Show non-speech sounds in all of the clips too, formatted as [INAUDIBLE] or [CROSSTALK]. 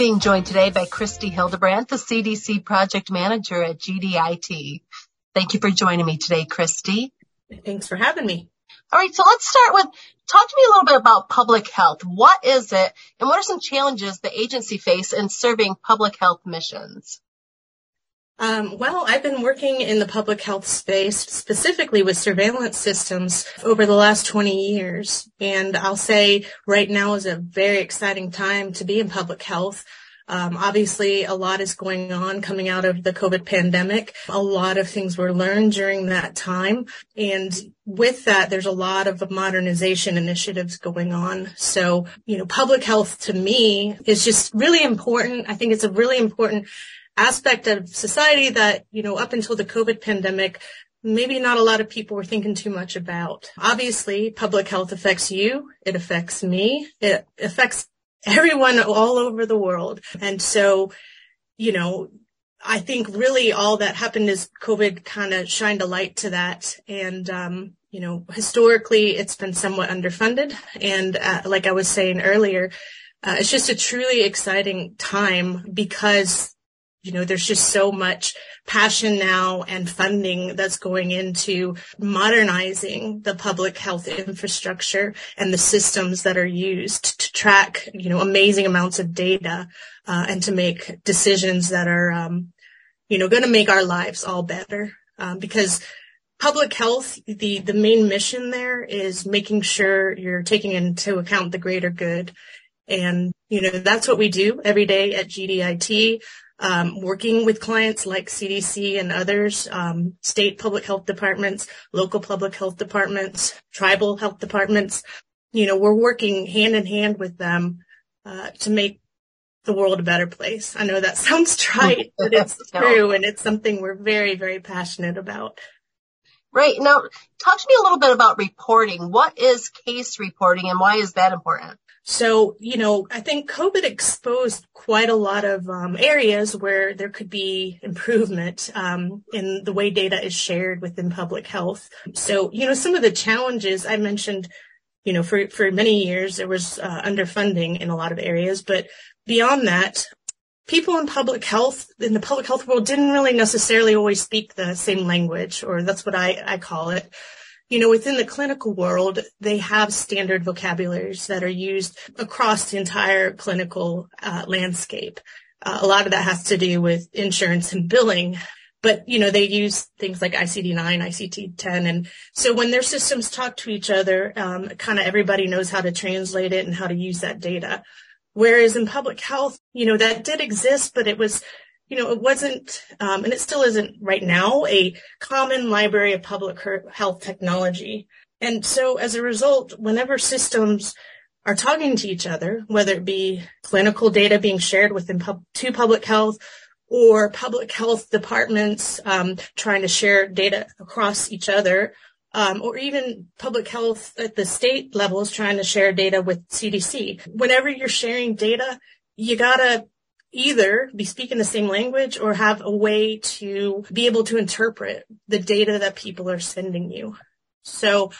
Being joined today by Christi Hildebrandt, the CDC project manager at GDIT. Thank you for joining me today, Christi. Thanks for having me. All right, so let's start with talk to me a little bit about public health. What is it, and what are some challenges the agency face in serving public health missions? Um, well, I've been working in the public health space specifically with surveillance systems over the last 20 years. And I'll say right now is a very exciting time to be in public health. Um, obviously, a lot is going on coming out of the COVID pandemic. A lot of things were learned during that time. And with that, there's a lot of modernization initiatives going on. So, you know, public health to me is just really important. I think it's a really important aspect of society that, you know, up until the COVID pandemic, maybe not a lot of people were thinking too much about. Obviously, public health affects you. It affects me. It affects everyone all over the world. And so, you know, I think really all that happened is COVID kind of shined a light to that. And, um, you know, historically it's been somewhat underfunded. And, uh, like I was saying earlier, uh, it's just a truly exciting time because you know, there's just so much passion now and funding that's going into modernizing the public health infrastructure and the systems that are used to track, you know, amazing amounts of data uh, and to make decisions that are, um, you know, going to make our lives all better. Um, because public health, the the main mission there is making sure you're taking into account the greater good, and you know that's what we do every day at GDIT um, working with clients like CDC and others, um, state public health departments, local public health departments, tribal health departments. You know, we're working hand in hand with them uh, to make the world a better place. I know that [LAUGHS] sounds trite, [LAUGHS] but it's true, and it's something we're very, very passionate about. Right. Now, talk to me a little bit about reporting. What is case reporting and why is that important? So, you know, I think COVID exposed quite a lot of um, areas where there could be improvement um, in the way data is shared within public health. So, you know, some of the challenges I mentioned, you know, for, for many years, there was uh, underfunding in a lot of areas. But beyond that, people in public health, in the public health world, didn't really necessarily always speak the same language, or that's what I, I call it you know, within the clinical world, they have standard vocabularies that are used across the entire clinical uh, landscape. Uh, a lot of that has to do with insurance and billing, but you know, they use things like ICD-9, ICD-10. And so when their systems talk to each other, um, kind of everybody knows how to translate it and how to use that data. Whereas in public health, you know, that did exist, but it was you know, it wasn't, um, and it still isn't right now, a common library of public health technology. And so as a result, whenever systems are talking to each other, whether it be clinical data being shared within pub- to public health or public health departments um, trying to share data across each other, um, or even public health at the state levels trying to share data with CDC. Whenever you're sharing data, you gotta either be speaking the same language or have a way to be able to interpret the data that people are sending you. So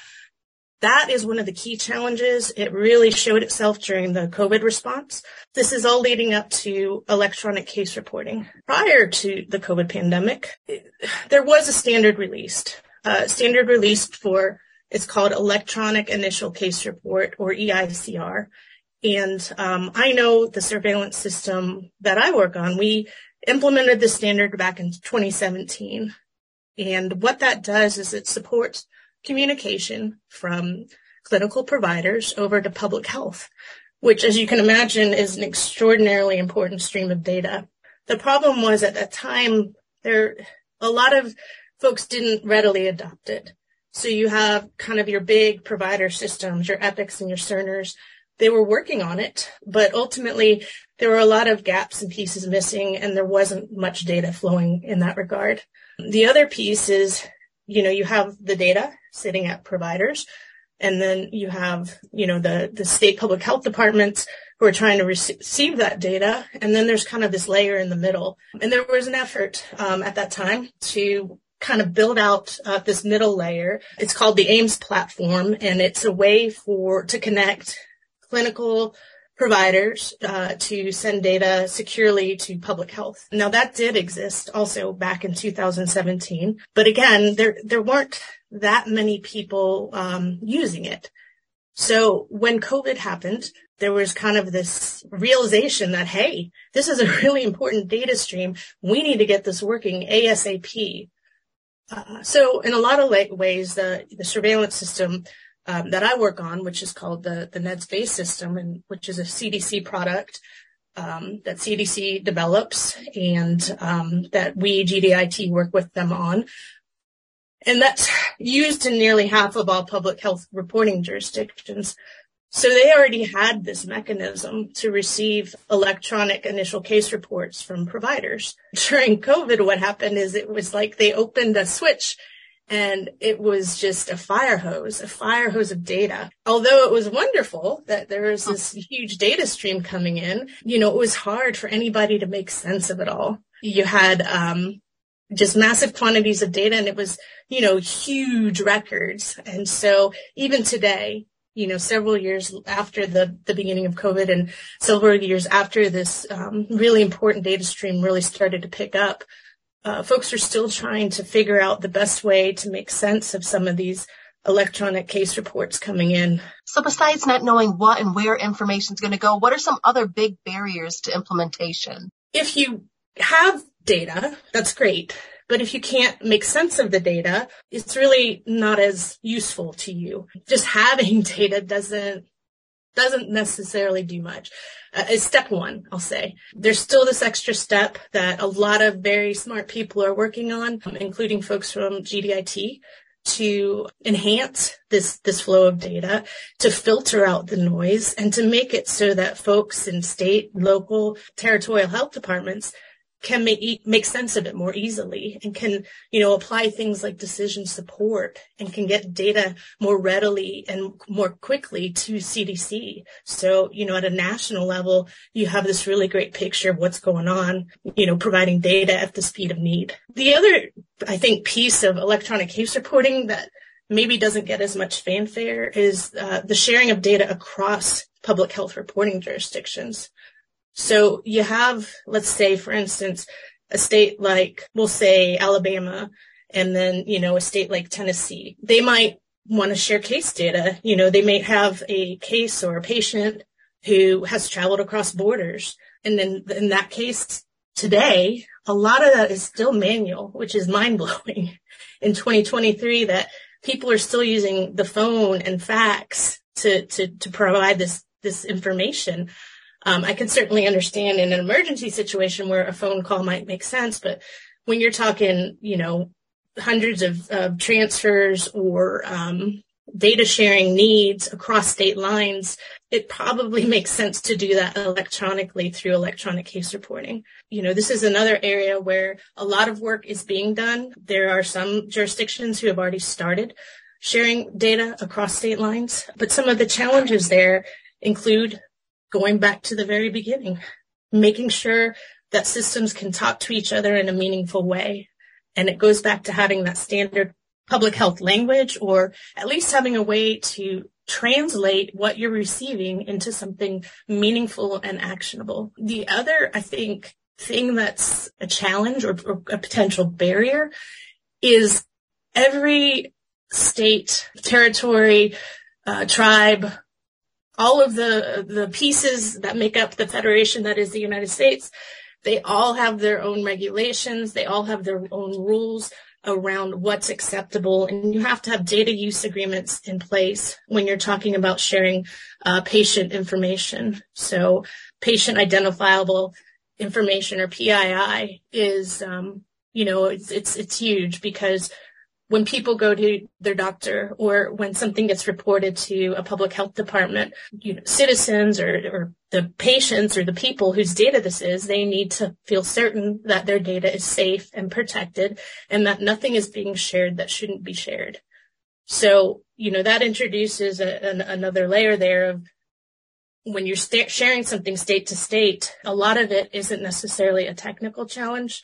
that is one of the key challenges. It really showed itself during the COVID response. This is all leading up to electronic case reporting. Prior to the COVID pandemic, there was a standard released, uh, standard released for, it's called electronic initial case report or EICR. And um, I know the surveillance system that I work on, we implemented the standard back in 2017. And what that does is it supports communication from clinical providers over to public health, which as you can imagine is an extraordinarily important stream of data. The problem was at that time, there, a lot of folks didn't readily adopt it. So you have kind of your big provider systems, your Epics and your Cerners. They were working on it, but ultimately there were a lot of gaps and pieces missing and there wasn't much data flowing in that regard. The other piece is, you know, you have the data sitting at providers and then you have, you know, the, the state public health departments who are trying to receive that data. And then there's kind of this layer in the middle. And there was an effort um, at that time to kind of build out uh, this middle layer. It's called the AIMS platform, and it's a way for to connect clinical providers uh, to send data securely to public health. Now that did exist also back in 2017, but again, there there weren't that many people um, using it. So when COVID happened, there was kind of this realization that hey, this is a [LAUGHS] really important data stream. We need to get this working ASAP. Uh, so in a lot of ways, the, the surveillance system um, that I work on, which is called the, the NEDSS Base system, and which is a CDC product um, that CDC develops and um, that we GDIT work with them on. And that's used in nearly half of all public health reporting jurisdictions. So they already had this mechanism to receive electronic initial case reports from providers. [LAUGHS] During COVID, what happened is it was like they opened a switch and it was just a fire hose, a fire hose of data. Although it was wonderful that there was this huge data stream coming in, you know, it was hard for anybody to make sense of it all. You had, um, just massive quantities of data and it was, you know, huge records. And so even today, you know, several years after the, the beginning of COVID and several years after this um, really important data stream really started to pick up, uh, folks are still trying to figure out the best way to make sense of some of these electronic case reports coming in. So besides not knowing what and where information is going to go, what are some other big barriers to implementation? If you have data, that's great. But if you can't make sense of the data, it's really not as useful to you. Just [LAUGHS] having data doesn't doesn't necessarily do much. Uh, it's step one, I'll say. There's still this extra step that a lot of very smart people are working on, including folks from GDIT, to enhance this, this flow of data, to filter out the noise, and to make it so that folks in state, local, territorial health departments can make make sense of it more easily and can you know apply things like decision support and can get data more readily and more quickly to CDC. So you know at a national level you have this really great picture of what's going on, you know providing data at the speed of need. The other I think piece of electronic case reporting that maybe doesn't get as much fanfare is uh, the sharing of data across public health reporting jurisdictions. So you have, let's say, for instance, a state like, we'll say Alabama, and then, you know, a state like Tennessee. They might want to share case data. You know, they may have a case or a patient who has traveled across borders. And then in that case today, a lot of that is still manual, which is [LAUGHS] mind blowing in 2023 that people are still using the phone and fax to, to, to provide this, this information. Um, I can certainly understand in an emergency situation where a phone call might make sense, but when you're talking, you know, hundreds of, of transfers or um, data sharing needs across state lines, it probably [LAUGHS] makes sense to do that electronically through electronic case reporting. You know, this is another area where a lot of work is being done. There are some jurisdictions who have already started sharing data across state lines, but some of the challenges there include going back to the very beginning, making sure that systems can talk to each other in a meaningful way. And it goes back to having that standard public health language or at least having a way to translate what you're receiving into something meaningful and actionable. The other, I think, thing that's a challenge or, or a potential barrier is every state, territory, uh, tribe, all of the the pieces that make up the federation that is the United States, they all have their own regulations, they all have their own rules around what's acceptable and you have to have data use agreements in place when you're talking about sharing uh, patient information. So patient identifiable information or PII is um, You know, it's, it's, it's huge because when people go to their doctor or when something gets reported to a public health department, you know, citizens or, or the patients or the people whose data this is, they need to feel certain that their data is safe and protected and that nothing is being shared that shouldn't be shared. So, you know, that introduces a, an, another layer there of when you're st- sharing something state to state, a lot of it isn't necessarily a technical challenge.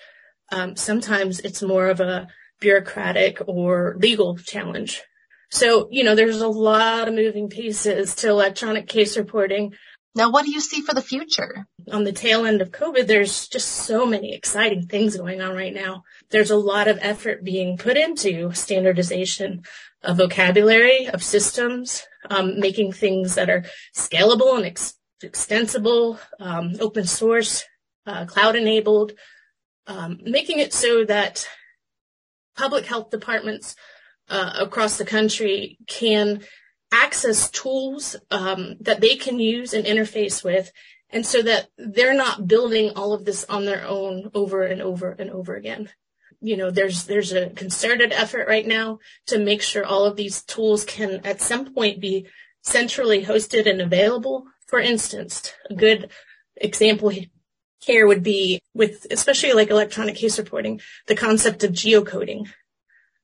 Um, sometimes it's more of a bureaucratic or legal challenge. So, you know, there's a lot of moving pieces to electronic case reporting. Now, what do you see for the future? On the tail end of COVID, there's just so many exciting things going on right now. There's a lot of effort being put into standardization of vocabulary, of systems, um, making things that are scalable and ex- extensible, um, open source, uh, cloud enabled, um, making it so that public health departments uh, across the country can access tools um, that they can use and interface with and so that they're not building all of this on their own over and over and over again. You know there's there's a concerted effort right now to make sure all of these tools can at some point be centrally hosted and available. For instance a good example here would be with, especially like electronic case reporting, the concept of geocoding.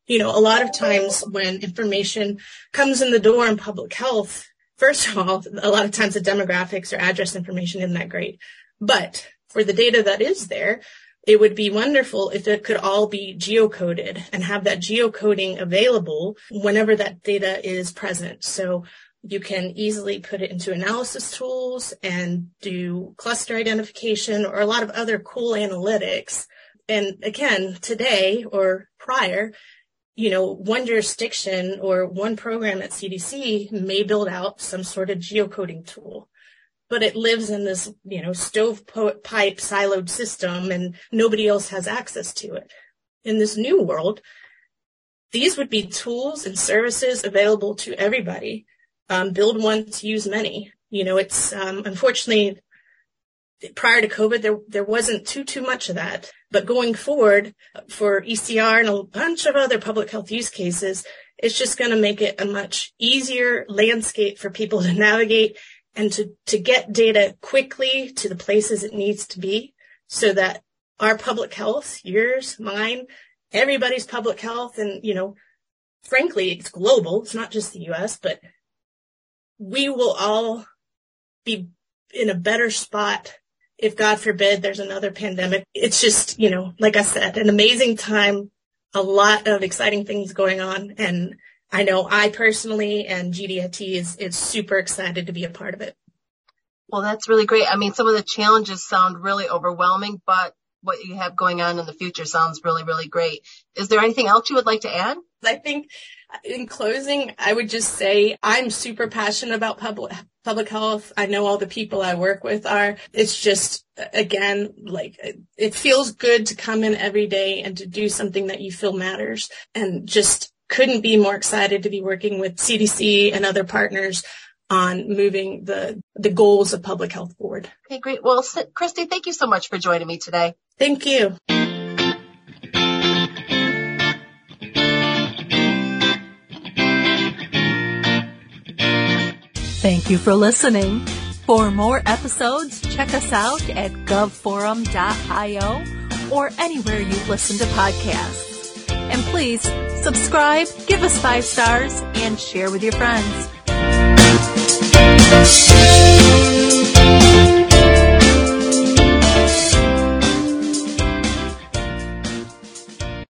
You know, a lot of times when information comes in the door in public health, first of all, a lot of times the demographics or address information isn't that great. But for the data that is there, it would be wonderful if it could all be geocoded and have that geocoding available whenever that data is present. So you can easily put it into analysis tools and do cluster identification or a lot of other cool analytics. And again, today or prior, you know, one jurisdiction or one program at CDC may build out some sort of geocoding tool, but it lives in this, you know, stovepipe siloed system and nobody else has access to it. In this new world, these would be tools and services available to everybody um, build once, use many. You know, it's um, unfortunately prior to COVID, there there wasn't too too much of that. But going forward, for ECR and a bunch of other public health use cases, it's just going to make it a much easier landscape for people to navigate and to to get data quickly to the places it needs to be, so that our public health, yours, mine, everybody's public health, and you know, frankly, it's global. It's not just the U.S., but we will all be in a better spot if God forbid there's another pandemic. It's just, you know, like I said, an amazing time, a lot of exciting things going on. And I know I personally and GDIT is, is super excited to be a part of it. Well, that's really great. I mean, some of the challenges sound really overwhelming, but what you have going on in the future sounds really, really great. Is there anything else you would like to add? I think in closing, I would just say I'm super passionate about public public health. I know all the people I work with are. It's just again like it feels good to come in every day and to do something that you feel matters and just couldn't be more excited to be working with CDC and other partners on moving the the goals of public health forward. Okay, great. Well, Christi, thank you so much for joining me today. Thank you. Thank you for listening. For more episodes, check us out at govforum.io or anywhere you listen to podcasts. And please subscribe, give us five stars, and share with your friends. Thank you.